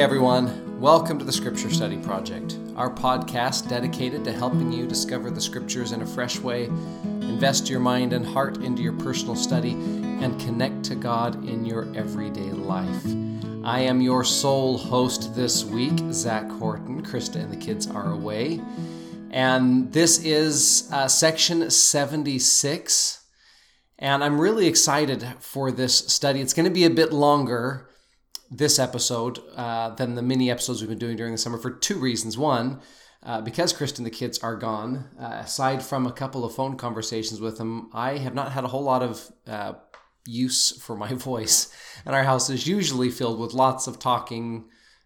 Everyone, welcome to the Scripture Study Project, our podcast dedicated to helping you discover the Scriptures in a fresh way, invest your mind and heart into your personal study, and connect to God in your everyday life. I am your sole host this week, Zach Horton. Krista and the kids are away. And this is uh, section 76. And I'm really excited for this study. It's going to be a bit longer this episode uh, than the mini episodes we've been doing during the summer for two reasons. One, uh, because Krista and the kids are gone, uh, aside from a couple of phone conversations with them, I have not had a whole lot of uh, use for my voice. And our house is usually filled with lots of talking,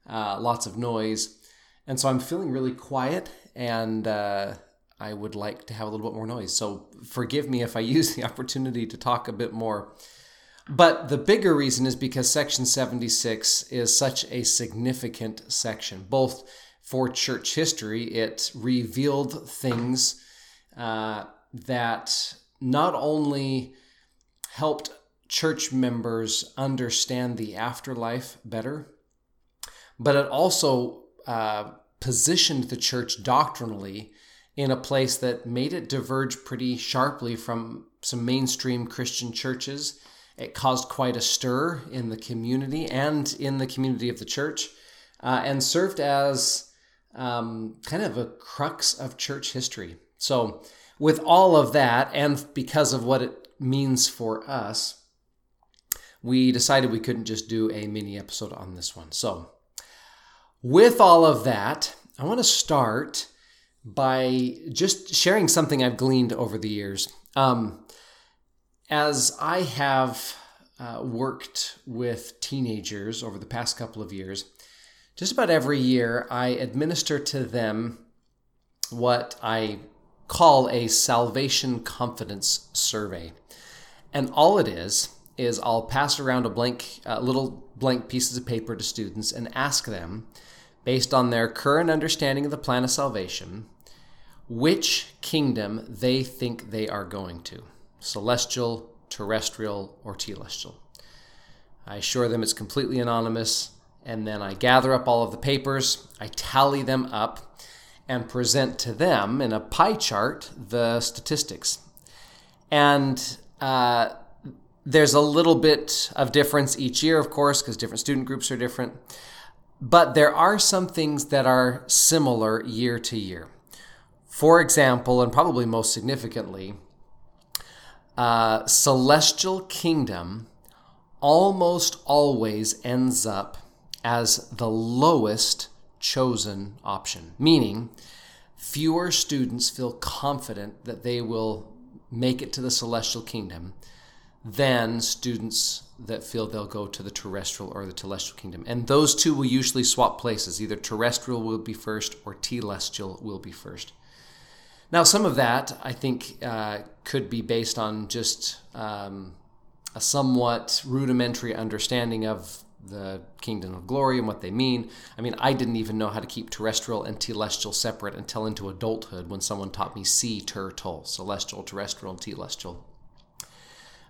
uh, lots of noise. And so I'm feeling really quiet and uh, I would like to have a little bit more noise. So forgive me if I use the opportunity to talk a bit more. But the bigger reason is because Section 76 is such a significant section, both for church history, it revealed things uh, that not only helped church members understand the afterlife better, but it also uh, positioned the church doctrinally in a place that made it diverge pretty sharply from some mainstream Christian churches it caused quite a stir in the community and in the community of the church, uh, and served as um, kind of a crux of church history. So, with all of that, and because of what it means for us, we decided we couldn't just do a mini episode on this one. So, with all of that, I want to start by just sharing something I've gleaned over the years. Um, as I have uh, worked with teenagers over the past couple of years, just about every year I administer to them what I call a salvation confidence survey. And all it is, is I'll pass around a blank, uh, little blank pieces of paper to students and ask them, based on their current understanding of the plan of salvation, which kingdom they think they are going to celestial, terrestrial, or telestial. I assure them it's completely anonymous, and then I gather up all of the papers, I tally them up, and present to them in a pie chart the statistics. And uh, there's a little bit of difference each year, of course, because different student groups are different. But there are some things that are similar year to year. For example, and probably most significantly, uh, celestial kingdom almost always ends up as the lowest chosen option, meaning fewer students feel confident that they will make it to the celestial kingdom than students that feel they'll go to the terrestrial or the telestial kingdom. And those two will usually swap places. Either terrestrial will be first or telestial will be first. Now, some of that I think uh, could be based on just um, a somewhat rudimentary understanding of the kingdom of glory and what they mean. I mean, I didn't even know how to keep terrestrial and telestial separate until into adulthood when someone taught me see turtle, celestial, terrestrial, and telestial.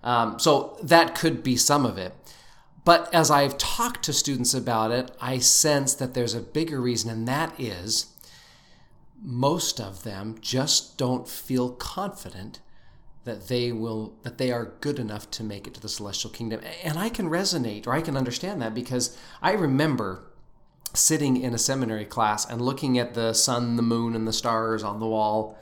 Um, so that could be some of it. But as I've talked to students about it, I sense that there's a bigger reason, and that is most of them just don't feel confident that they will that they are good enough to make it to the celestial kingdom. And i can resonate or i can understand that because i remember sitting in a seminary class and looking at the sun the moon and the stars on the wall.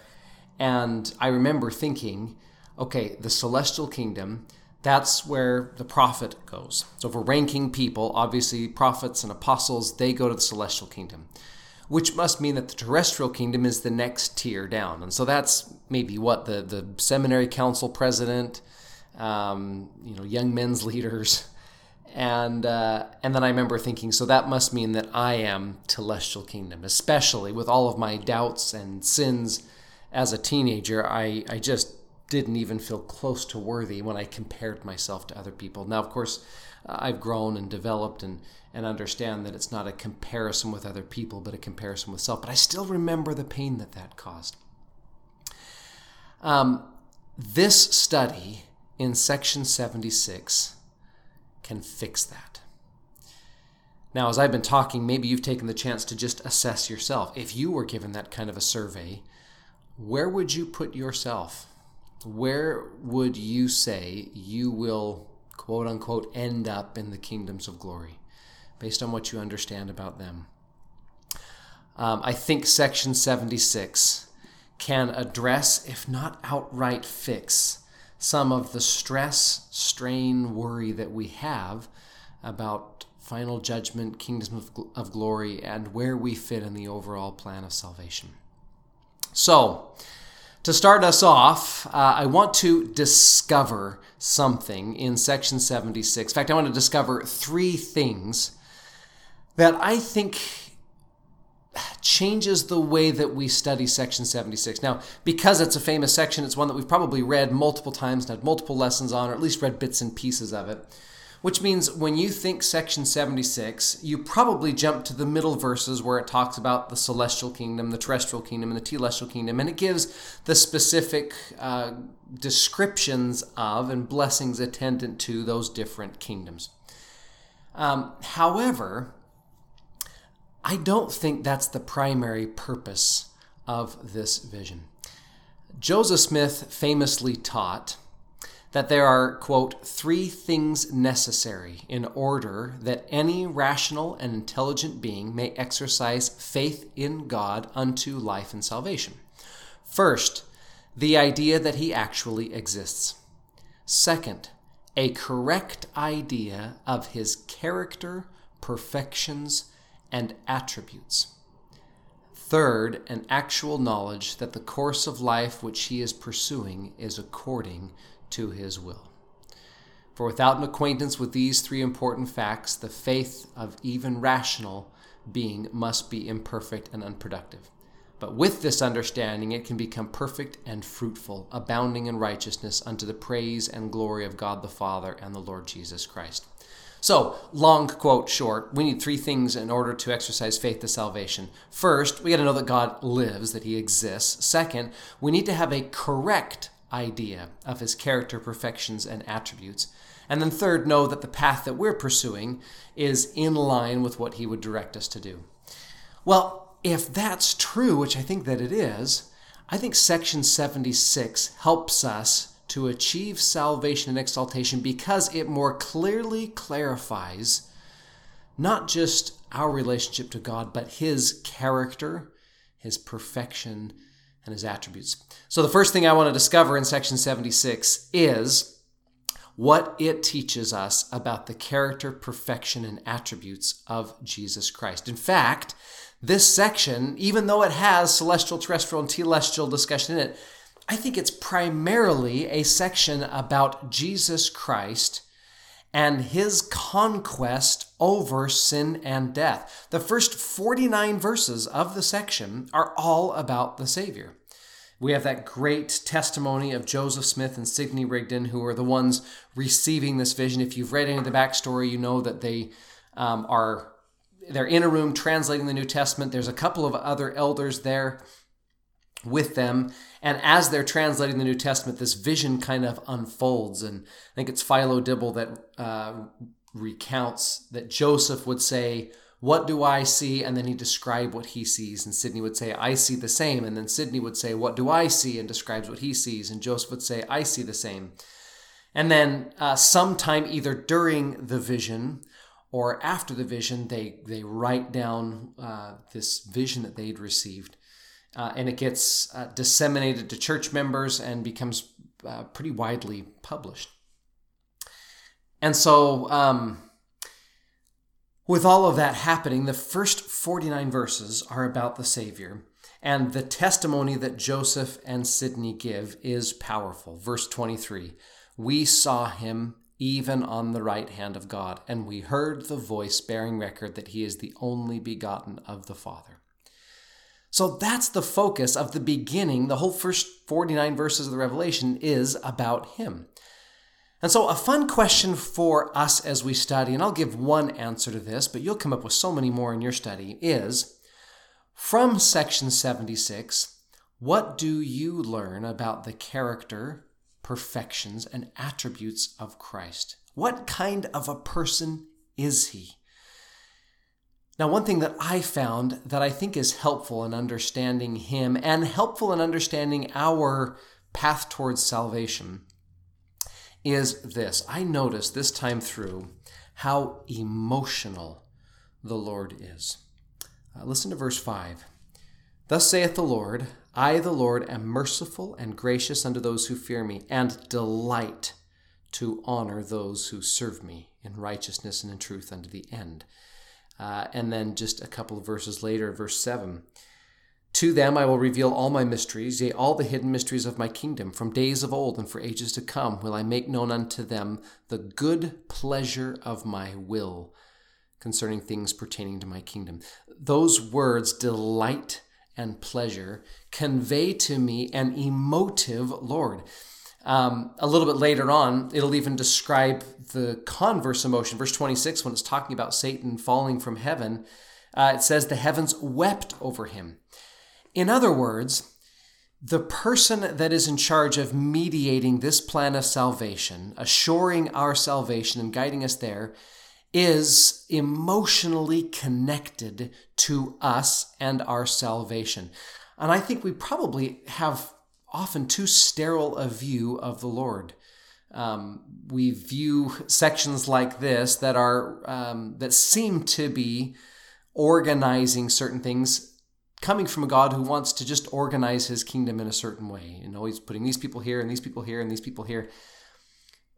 And i remember thinking okay the celestial kingdom that's where the prophet goes. So for ranking people obviously prophets and apostles they go to the celestial kingdom which must mean that the terrestrial kingdom is the next tier down. And so that's maybe what the, the seminary council president, um, you know, young men's leaders, and uh, and then I remember thinking, so that must mean that I am telestial kingdom, especially with all of my doubts and sins as a teenager. I I just didn't even feel close to worthy when I compared myself to other people. Now, of course, I've grown and developed and and understand that it's not a comparison with other people, but a comparison with self. But I still remember the pain that that caused. Um, this study in section 76 can fix that. Now, as I've been talking, maybe you've taken the chance to just assess yourself. If you were given that kind of a survey, where would you put yourself? Where would you say you will, quote unquote, end up in the kingdoms of glory based on what you understand about them? Um, I think section 76 can address, if not outright fix, some of the stress, strain, worry that we have about final judgment, kingdom of, of glory, and where we fit in the overall plan of salvation. So, to start us off, uh, I want to discover something in section 76. In fact, I want to discover three things that I think changes the way that we study section 76. Now, because it's a famous section, it's one that we've probably read multiple times and had multiple lessons on, or at least read bits and pieces of it. Which means when you think section 76, you probably jump to the middle verses where it talks about the celestial kingdom, the terrestrial kingdom, and the telestial kingdom, and it gives the specific uh, descriptions of and blessings attendant to those different kingdoms. Um, however, I don't think that's the primary purpose of this vision. Joseph Smith famously taught that there are, quote, three things necessary in order that any rational and intelligent being may exercise faith in God unto life and salvation. First, the idea that he actually exists. Second, a correct idea of his character, perfections, and attributes. Third, an actual knowledge that the course of life which he is pursuing is according to his will. For without an acquaintance with these three important facts, the faith of even rational being must be imperfect and unproductive. But with this understanding, it can become perfect and fruitful, abounding in righteousness unto the praise and glory of God the Father and the Lord Jesus Christ. So, long quote short, we need three things in order to exercise faith to salvation. First, we got to know that God lives, that He exists. Second, we need to have a correct idea of His character, perfections, and attributes. And then third, know that the path that we're pursuing is in line with what He would direct us to do. Well, if that's true, which I think that it is, I think section 76 helps us to achieve salvation and exaltation because it more clearly clarifies not just our relationship to God, but His character, His perfection, and His attributes. So, the first thing I want to discover in section 76 is what it teaches us about the character, perfection, and attributes of Jesus Christ. In fact, this section, even though it has celestial, terrestrial, and telestial discussion in it, I think it's primarily a section about Jesus Christ and his conquest over sin and death. The first 49 verses of the section are all about the Savior. We have that great testimony of Joseph Smith and Sidney Rigdon, who are the ones receiving this vision. If you've read any of the backstory, you know that they um, are they're in a room translating the New Testament. There's a couple of other elders there with them. And as they're translating the New Testament, this vision kind of unfolds. And I think it's Philo Dibble that uh, recounts that Joseph would say, What do I see? And then he'd describe what he sees. And Sidney would say, I see the same. And then Sidney would say, What do I see? And describes what he sees. And Joseph would say, I see the same. And then uh, sometime either during the vision or after the vision, they, they write down uh, this vision that they'd received uh, and it gets uh, disseminated to church members and becomes uh, pretty widely published. And so, um, with all of that happening, the first 49 verses are about the Savior. And the testimony that Joseph and Sidney give is powerful. Verse 23 We saw him even on the right hand of God, and we heard the voice bearing record that he is the only begotten of the Father. So that's the focus of the beginning. The whole first 49 verses of the Revelation is about him. And so, a fun question for us as we study, and I'll give one answer to this, but you'll come up with so many more in your study, is from section 76, what do you learn about the character, perfections, and attributes of Christ? What kind of a person is he? Now, one thing that I found that I think is helpful in understanding him and helpful in understanding our path towards salvation is this. I noticed this time through how emotional the Lord is. Uh, listen to verse 5. Thus saith the Lord, I, the Lord, am merciful and gracious unto those who fear me, and delight to honor those who serve me in righteousness and in truth unto the end. Uh, and then just a couple of verses later, verse 7 To them I will reveal all my mysteries, yea, all the hidden mysteries of my kingdom. From days of old and for ages to come will I make known unto them the good pleasure of my will concerning things pertaining to my kingdom. Those words, delight and pleasure, convey to me an emotive Lord. Um, a little bit later on, it'll even describe the converse emotion. Verse 26, when it's talking about Satan falling from heaven, uh, it says, The heavens wept over him. In other words, the person that is in charge of mediating this plan of salvation, assuring our salvation and guiding us there, is emotionally connected to us and our salvation. And I think we probably have often too sterile a view of the Lord. Um, we view sections like this that are um, that seem to be organizing certain things coming from a God who wants to just organize his kingdom in a certain way. Know, he's putting these people here and these people here and these people here.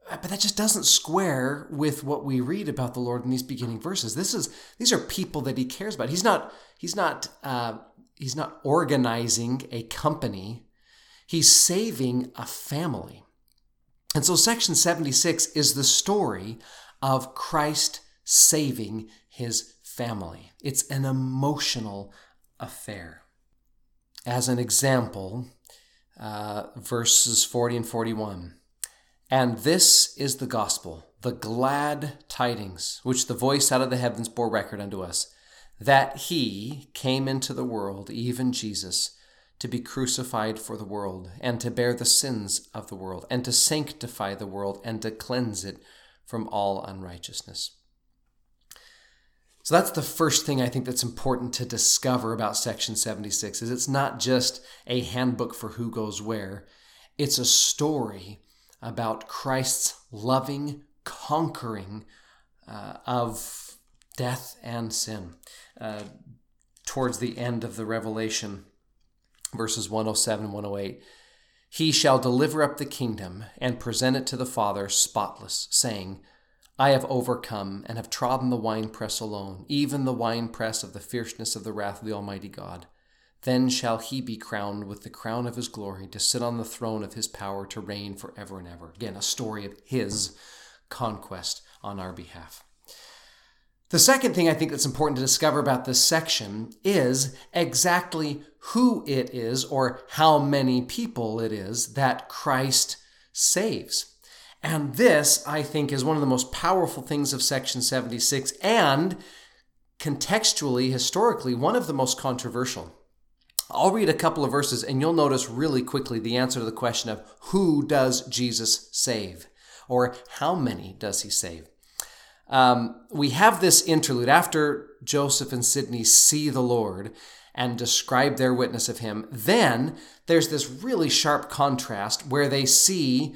But that just doesn't square with what we read about the Lord in these beginning verses. This is these are people that He cares about. He's not He's not uh, He's not organizing a company. He's saving a family. And so, section 76 is the story of Christ saving his family. It's an emotional affair. As an example, uh, verses 40 and 41. And this is the gospel, the glad tidings, which the voice out of the heavens bore record unto us, that he came into the world, even Jesus, to be crucified for the world, and to bear the sins of the world, and to sanctify the world, and to cleanse it from all unrighteousness. So that's the first thing I think that's important to discover about section 76 is it's not just a handbook for who goes where. It's a story about Christ's loving conquering uh, of death and sin. Uh, towards the end of the Revelation, verses 107 108, he shall deliver up the kingdom and present it to the Father spotless, saying, I have overcome and have trodden the winepress alone, even the winepress of the fierceness of the wrath of the Almighty God. Then shall he be crowned with the crown of his glory to sit on the throne of his power to reign forever and ever. Again, a story of his conquest on our behalf. The second thing I think that's important to discover about this section is exactly who it is or how many people it is that Christ saves. And this, I think, is one of the most powerful things of section 76 and contextually, historically, one of the most controversial. I'll read a couple of verses and you'll notice really quickly the answer to the question of who does Jesus save? Or how many does he save? Um, we have this interlude after Joseph and Sidney see the Lord and describe their witness of him. Then there's this really sharp contrast where they see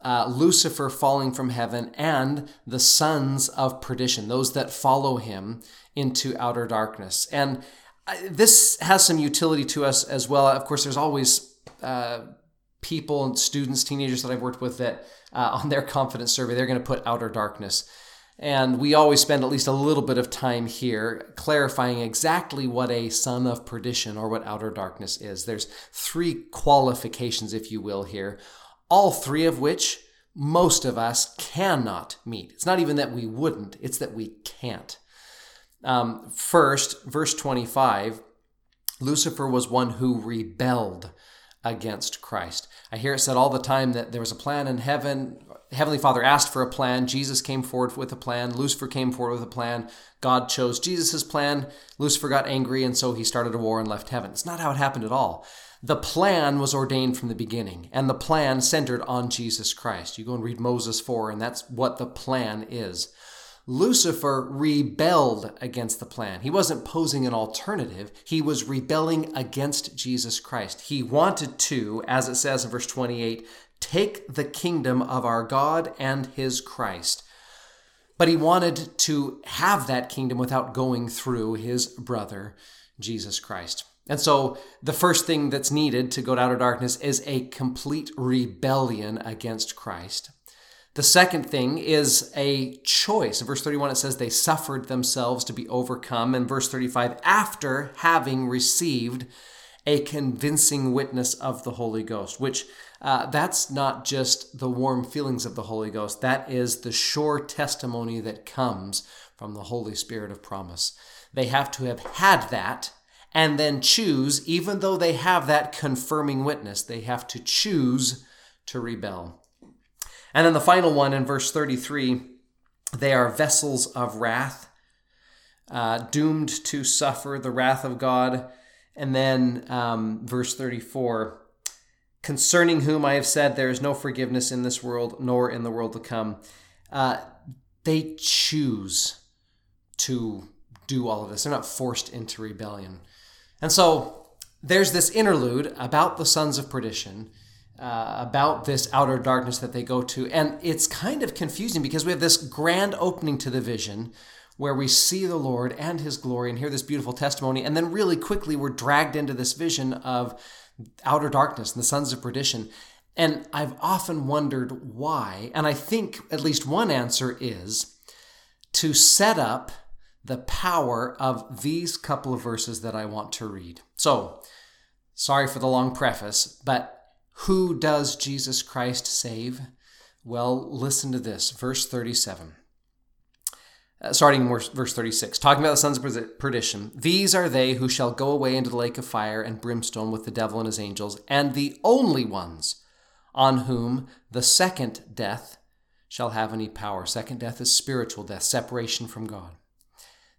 uh, Lucifer falling from heaven and the sons of perdition, those that follow him into outer darkness. And this has some utility to us as well. Of course, there's always uh, people and students, teenagers that I've worked with that uh, on their confidence survey, they're going to put outer darkness. And we always spend at least a little bit of time here clarifying exactly what a son of perdition or what outer darkness is. There's three qualifications, if you will, here, all three of which most of us cannot meet. It's not even that we wouldn't, it's that we can't. Um, first, verse 25 Lucifer was one who rebelled against Christ. I hear it said all the time that there was a plan in heaven. Heavenly Father asked for a plan. Jesus came forward with a plan. Lucifer came forward with a plan. God chose Jesus' plan. Lucifer got angry, and so he started a war and left heaven. It's not how it happened at all. The plan was ordained from the beginning, and the plan centered on Jesus Christ. You go and read Moses 4, and that's what the plan is. Lucifer rebelled against the plan. He wasn't posing an alternative, he was rebelling against Jesus Christ. He wanted to, as it says in verse 28, take the kingdom of our God and his Christ. But he wanted to have that kingdom without going through his brother, Jesus Christ. And so the first thing that's needed to go to outer darkness is a complete rebellion against Christ. The second thing is a choice. In verse 31, it says they suffered themselves to be overcome. And verse 35, after having received a convincing witness of the Holy Ghost, which uh, that's not just the warm feelings of the Holy Ghost, that is the sure testimony that comes from the Holy Spirit of promise. They have to have had that and then choose, even though they have that confirming witness, they have to choose to rebel. And then the final one in verse 33 they are vessels of wrath, uh, doomed to suffer the wrath of God. And then um, verse 34 concerning whom I have said there is no forgiveness in this world nor in the world to come. Uh, they choose to do all of this. They're not forced into rebellion. And so there's this interlude about the sons of perdition, uh, about this outer darkness that they go to. And it's kind of confusing because we have this grand opening to the vision where we see the Lord and his glory and hear this beautiful testimony. And then, really quickly, we're dragged into this vision of outer darkness and the sons of perdition. And I've often wondered why. And I think at least one answer is to set up the power of these couple of verses that I want to read. So, sorry for the long preface, but who does Jesus Christ save? Well, listen to this, verse 37. Uh, starting verse, verse 36, talking about the sons of perdition. These are they who shall go away into the lake of fire and brimstone with the devil and his angels, and the only ones on whom the second death shall have any power. Second death is spiritual death, separation from God.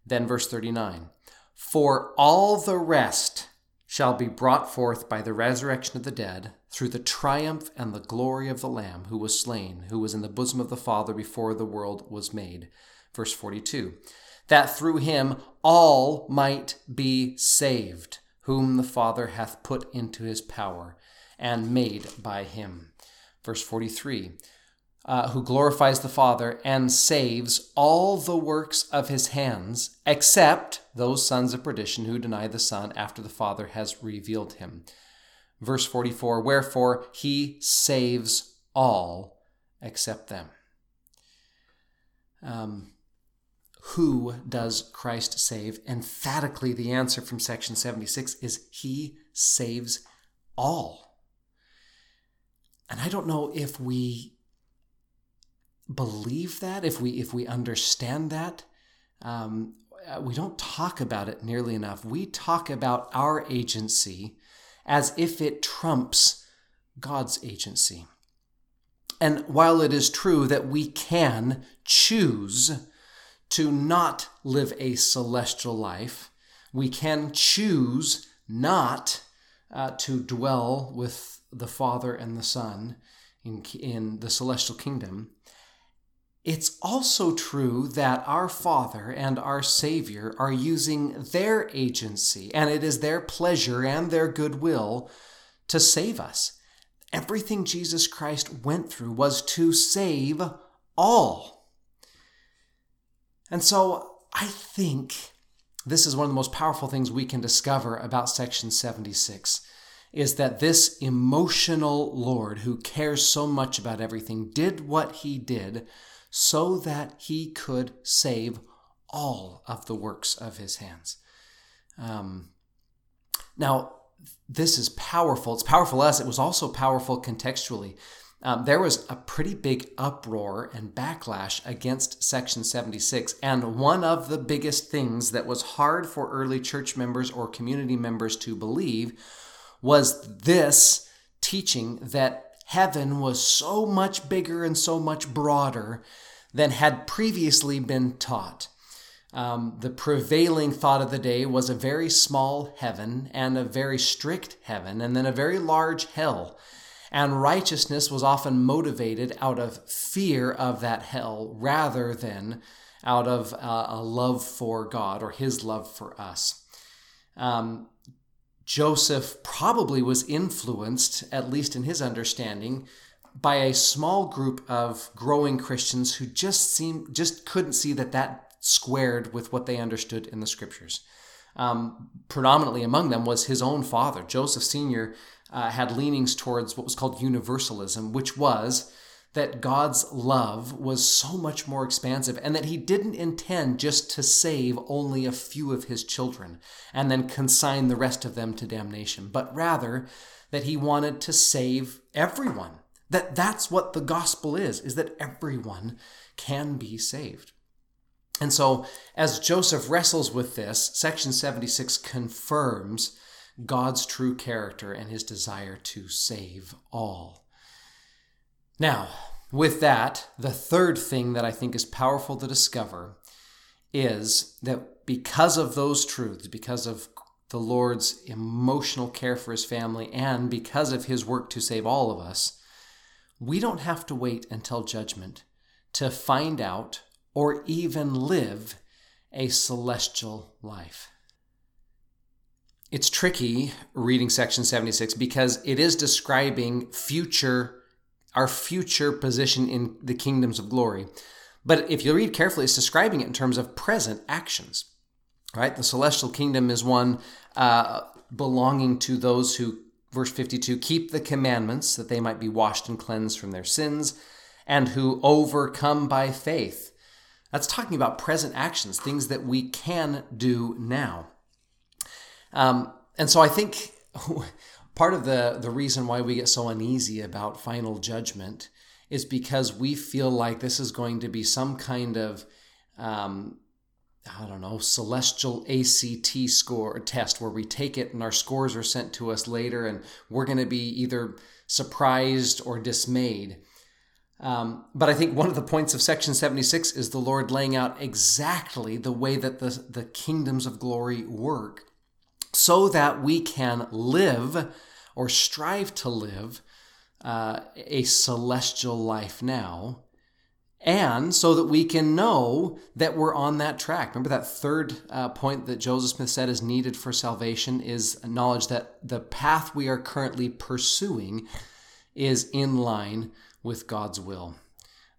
Then verse 39 For all the rest shall be brought forth by the resurrection of the dead through the triumph and the glory of the Lamb who was slain, who was in the bosom of the Father before the world was made. Verse 42 That through him all might be saved, whom the Father hath put into his power and made by him. Verse 43 uh, who glorifies the Father and saves all the works of his hands, except those sons of perdition who deny the Son after the Father has revealed him. Verse 44 Wherefore he saves all except them. Um, who does Christ save? Emphatically, the answer from section 76 is He saves all. And I don't know if we believe that, if we if we understand that, um, uh, we don't talk about it nearly enough. We talk about our agency as if it trumps God's agency. And while it is true that we can choose to not live a celestial life, we can choose not uh, to dwell with the Father and the Son in, in the celestial kingdom. It's also true that our Father and our Savior are using their agency, and it is their pleasure and their goodwill to save us. Everything Jesus Christ went through was to save all. And so I think this is one of the most powerful things we can discover about section 76 is that this emotional Lord who cares so much about everything did what he did so that he could save all of the works of his hands. Um, now, this is powerful. It's powerful as it was also powerful contextually. Um, there was a pretty big uproar and backlash against Section 76. And one of the biggest things that was hard for early church members or community members to believe was this teaching that heaven was so much bigger and so much broader than had previously been taught. Um, the prevailing thought of the day was a very small heaven and a very strict heaven, and then a very large hell. And righteousness was often motivated out of fear of that hell rather than out of uh, a love for God or his love for us. Um, Joseph probably was influenced, at least in his understanding, by a small group of growing Christians who just seemed just couldn't see that that squared with what they understood in the scriptures. Um, predominantly among them was his own father. Joseph Sr. Uh, had leanings towards what was called universalism, which was that God's love was so much more expansive and that he didn't intend just to save only a few of his children and then consign the rest of them to damnation, but rather that he wanted to save everyone. That that's what the gospel is, is that everyone can be saved. And so, as Joseph wrestles with this, section 76 confirms God's true character and his desire to save all. Now, with that, the third thing that I think is powerful to discover is that because of those truths, because of the Lord's emotional care for his family, and because of his work to save all of us, we don't have to wait until judgment to find out or even live a celestial life. It's tricky reading section 76 because it is describing future our future position in the kingdoms of glory. But if you read carefully, it's describing it in terms of present actions. Right? The celestial kingdom is one uh, belonging to those who, verse 52, keep the commandments that they might be washed and cleansed from their sins, and who overcome by faith. That's talking about present actions, things that we can do now. Um, and so I think part of the, the reason why we get so uneasy about final judgment is because we feel like this is going to be some kind of um, I don't know, celestial ACT score test where we take it and our scores are sent to us later and we're going to be either surprised or dismayed. Um, but I think one of the points of section 76 is the Lord laying out exactly the way that the, the kingdoms of glory work so that we can live or strive to live uh, a celestial life now, and so that we can know that we're on that track. Remember that third uh, point that Joseph Smith said is needed for salvation is knowledge that the path we are currently pursuing is in line with God's will.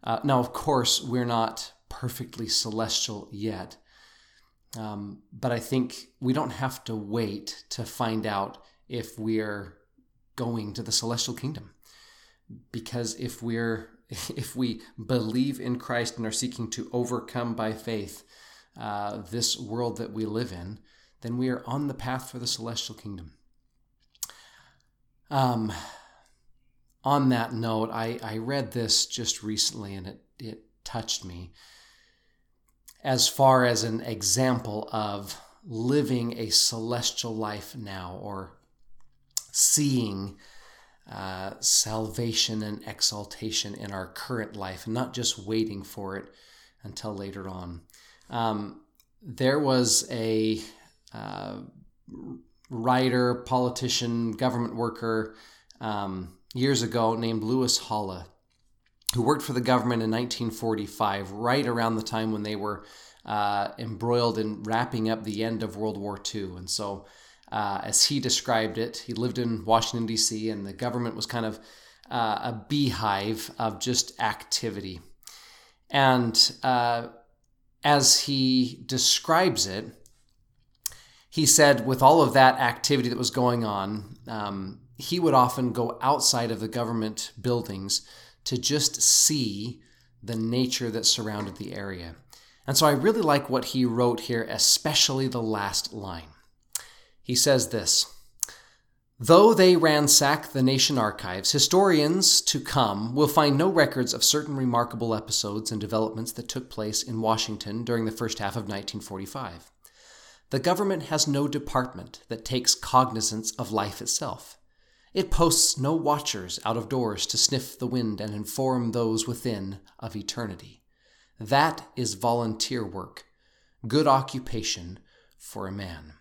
Uh, now, of course, we're not perfectly celestial yet. Um, but I think we don't have to wait to find out if we're going to the celestial kingdom. Because if we're if we believe in Christ and are seeking to overcome by faith uh, this world that we live in, then we are on the path for the celestial kingdom. Um, on that note, I, I read this just recently and it, it touched me as far as an example of living a celestial life now or seeing uh, salvation and exaltation in our current life not just waiting for it until later on. Um, there was a uh, writer, politician, government worker um, years ago named Louis Halle who worked for the government in 1945, right around the time when they were uh, embroiled in wrapping up the end of World War II. And so uh, as he described it. He lived in Washington, D.C., and the government was kind of uh, a beehive of just activity. And uh, as he describes it, he said, with all of that activity that was going on, um, he would often go outside of the government buildings to just see the nature that surrounded the area. And so I really like what he wrote here, especially the last line. He says this Though they ransack the nation archives, historians to come will find no records of certain remarkable episodes and developments that took place in Washington during the first half of 1945. The government has no department that takes cognizance of life itself. It posts no watchers out of doors to sniff the wind and inform those within of eternity. That is volunteer work, good occupation for a man.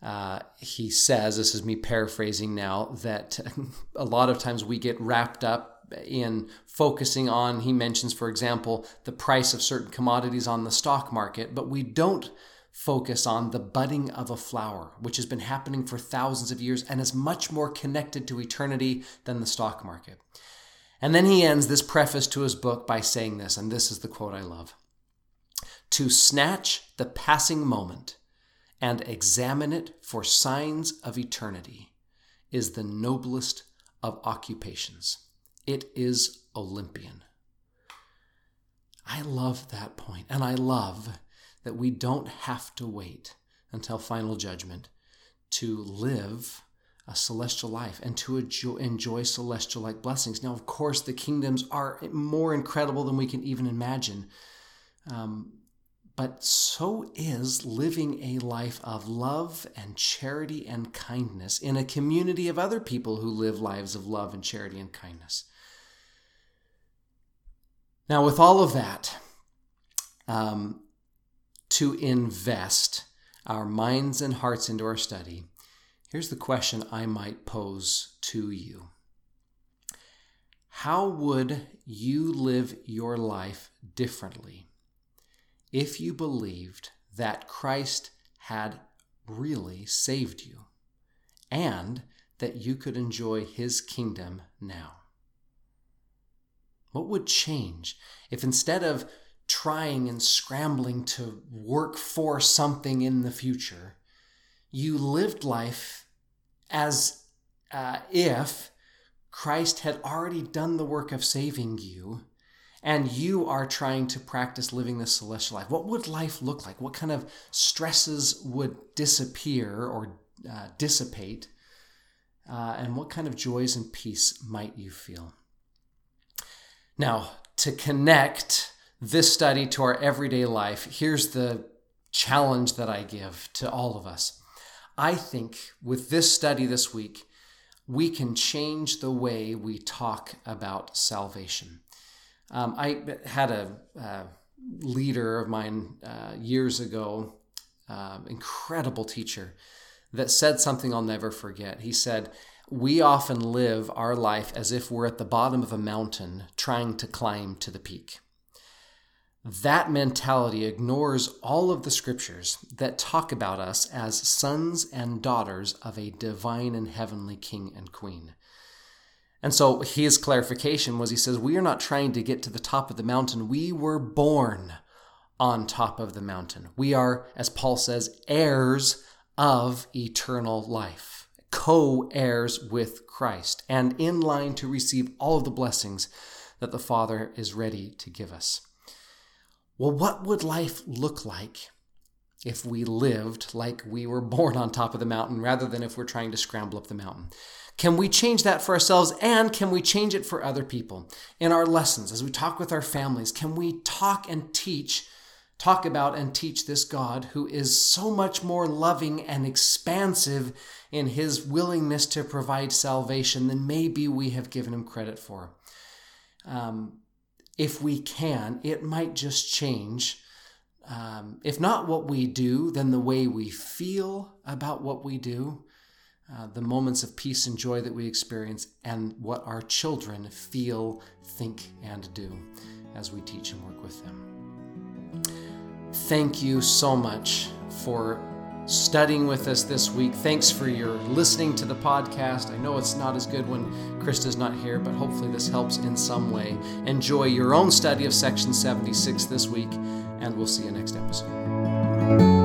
Uh, he says, this is me paraphrasing now, that a lot of times we get wrapped up in focusing on, he mentions, for example, the price of certain commodities on the stock market, but we don't focus on the budding of a flower, which has been happening for thousands of years and is much more connected to eternity than the stock market. And then he ends this preface to his book by saying this, and this is the quote I love To snatch the passing moment and examine it for signs of eternity is the noblest of occupations. It is Olympian. I love that point, and I love that we don't have to wait until final judgment to live a celestial life and to enjoy, celestial like blessings. Now, of course, the kingdoms are more incredible than we can even imagine. Um, but so is living a life of love and charity and kindness in a community of other people who live lives of love and charity and kindness. Now, with all of that, um, to invest our minds and hearts into our study, here's the question I might pose to you How would you live your life differently if you believed that Christ had really saved you and that you could enjoy his kingdom now? What would change if instead of trying and scrambling to work for something in the future, you lived life as uh, if Christ had already done the work of saving you and you are trying to practice living this celestial life. What would life look like? What kind of stresses would disappear or uh, dissipate? Uh, and what kind of joys and peace might you feel? Now, to connect this study to our everyday life, here's the challenge that I give to all of us. I think with this study this week, we can change the way we talk about salvation. Um, I had a, a, leader of mine uh, years ago, uh, incredible teacher, that said something I'll never forget. He said, We often live our life as if we're at the bottom of a mountain trying to climb to the peak. That mentality ignores all of the scriptures that talk about us as sons and daughters of a divine and heavenly king and queen. And so his clarification was he says, We are not trying to get to the top of the mountain. We were born on top of the mountain. We are, as Paul says, heirs of eternal life, co heirs with Christ, and in line to receive all of the blessings that the Father is ready to give us. Well, what would life look like if we lived like we were born on top of the mountain rather than if we're trying to scramble up the mountain? Can we change that for ourselves and can we change it for other people? In our lessons, as we talk with our families, can we talk and teach, talk about and teach this God who is so much more loving and expansive in his willingness to provide salvation than maybe we have given him credit for? Um, if we can, it might just change. Um, if not what we do, then the way we feel about what we do, uh, the moments of peace and joy that we experience, and what our children feel, think, and do as we teach and work with them. Thank you so much for studying with us this week. Thanks for your listening to the podcast. I know it's not as good when Krista's not here, but hopefully this helps in some way. Enjoy your own study of section 76 this week, and we'll see you next episode.